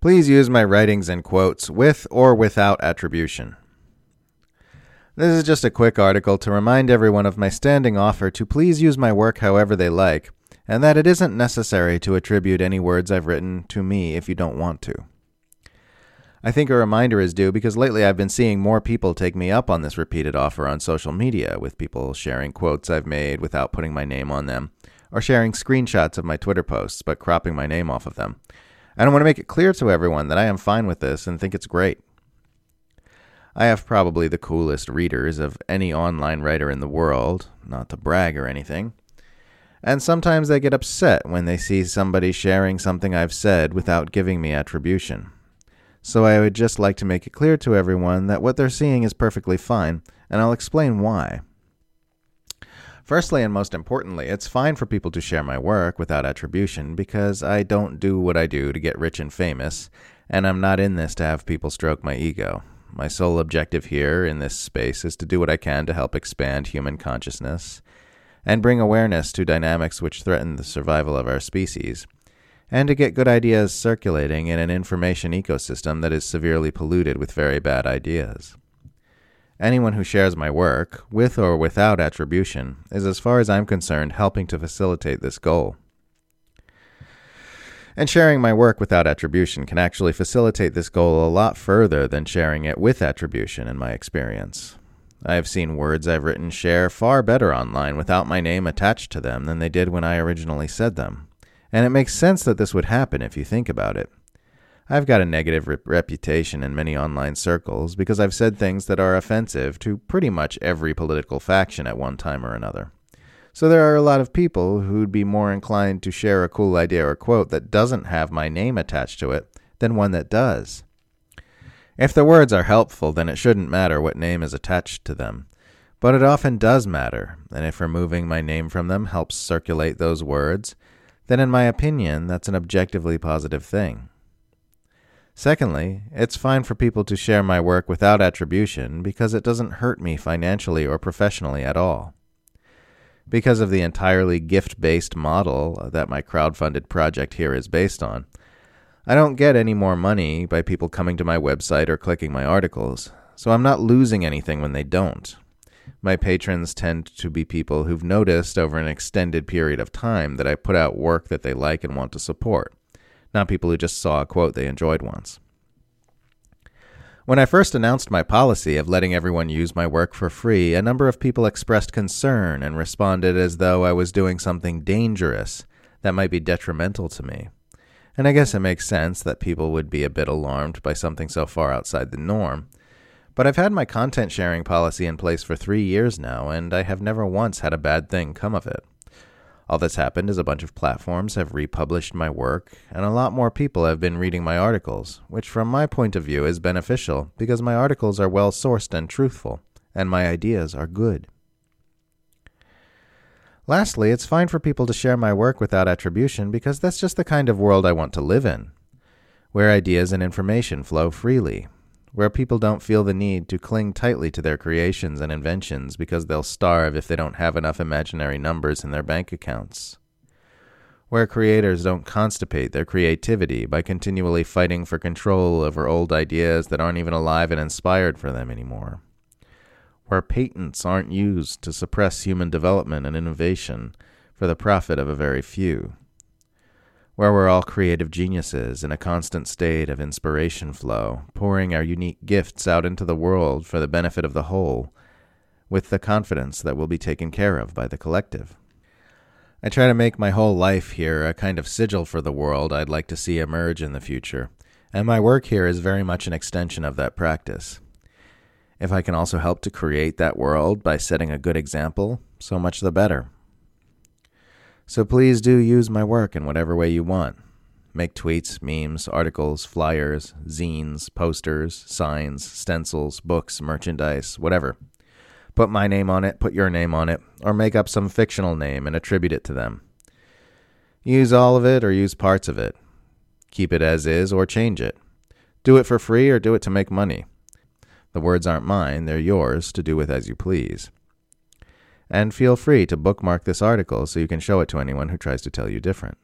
Please use my writings and quotes with or without attribution. This is just a quick article to remind everyone of my standing offer to please use my work however they like, and that it isn't necessary to attribute any words I've written to me if you don't want to. I think a reminder is due because lately I've been seeing more people take me up on this repeated offer on social media, with people sharing quotes I've made without putting my name on them, or sharing screenshots of my Twitter posts but cropping my name off of them. And I want to make it clear to everyone that I am fine with this and think it's great. I have probably the coolest readers of any online writer in the world, not to brag or anything. And sometimes they get upset when they see somebody sharing something I've said without giving me attribution. So I would just like to make it clear to everyone that what they're seeing is perfectly fine, and I'll explain why. Firstly, and most importantly, it's fine for people to share my work without attribution because I don't do what I do to get rich and famous, and I'm not in this to have people stroke my ego. My sole objective here in this space is to do what I can to help expand human consciousness and bring awareness to dynamics which threaten the survival of our species and to get good ideas circulating in an information ecosystem that is severely polluted with very bad ideas. Anyone who shares my work, with or without attribution, is, as far as I'm concerned, helping to facilitate this goal. And sharing my work without attribution can actually facilitate this goal a lot further than sharing it with attribution, in my experience. I have seen words I've written share far better online without my name attached to them than they did when I originally said them and it makes sense that this would happen if you think about it. I've got a negative re- reputation in many online circles because I've said things that are offensive to pretty much every political faction at one time or another. So there are a lot of people who'd be more inclined to share a cool idea or quote that doesn't have my name attached to it than one that does. If the words are helpful, then it shouldn't matter what name is attached to them. But it often does matter, and if removing my name from them helps circulate those words, then in my opinion, that's an objectively positive thing. Secondly, it's fine for people to share my work without attribution because it doesn't hurt me financially or professionally at all. Because of the entirely gift based model that my crowd-funded project here is based on, I don't get any more money by people coming to my website or clicking my articles, so I'm not losing anything when they don't. My patrons tend to be people who've noticed over an extended period of time that I put out work that they like and want to support, not people who just saw a quote they enjoyed once. When I first announced my policy of letting everyone use my work for free, a number of people expressed concern and responded as though I was doing something dangerous that might be detrimental to me. And I guess it makes sense that people would be a bit alarmed by something so far outside the norm. But I've had my content sharing policy in place for three years now, and I have never once had a bad thing come of it. All that's happened is a bunch of platforms have republished my work, and a lot more people have been reading my articles, which from my point of view is beneficial because my articles are well sourced and truthful, and my ideas are good. Lastly, it's fine for people to share my work without attribution because that's just the kind of world I want to live in, where ideas and information flow freely, where people don't feel the need to cling tightly to their creations and inventions because they'll starve if they don't have enough imaginary numbers in their bank accounts. Where creators don't constipate their creativity by continually fighting for control over old ideas that aren't even alive and inspired for them anymore. Where patents aren't used to suppress human development and innovation for the profit of a very few where we're all creative geniuses in a constant state of inspiration flow, pouring our unique gifts out into the world for the benefit of the whole, with the confidence that we'll be taken care of by the collective. I try to make my whole life here a kind of sigil for the world I'd like to see emerge in the future, and my work here is very much an extension of that practice. If I can also help to create that world by setting a good example, so much the better. So please do use my work in whatever way you want. Make tweets, memes, articles, flyers, zines, posters, signs, stencils, books, merchandise, whatever. Put my name on it, put your name on it, or make up some fictional name and attribute it to them. Use all of it or use parts of it. Keep it as is or change it. Do it for free or do it to make money. The words aren't mine, they're yours to do with as you please and feel free to bookmark this article so you can show it to anyone who tries to tell you different.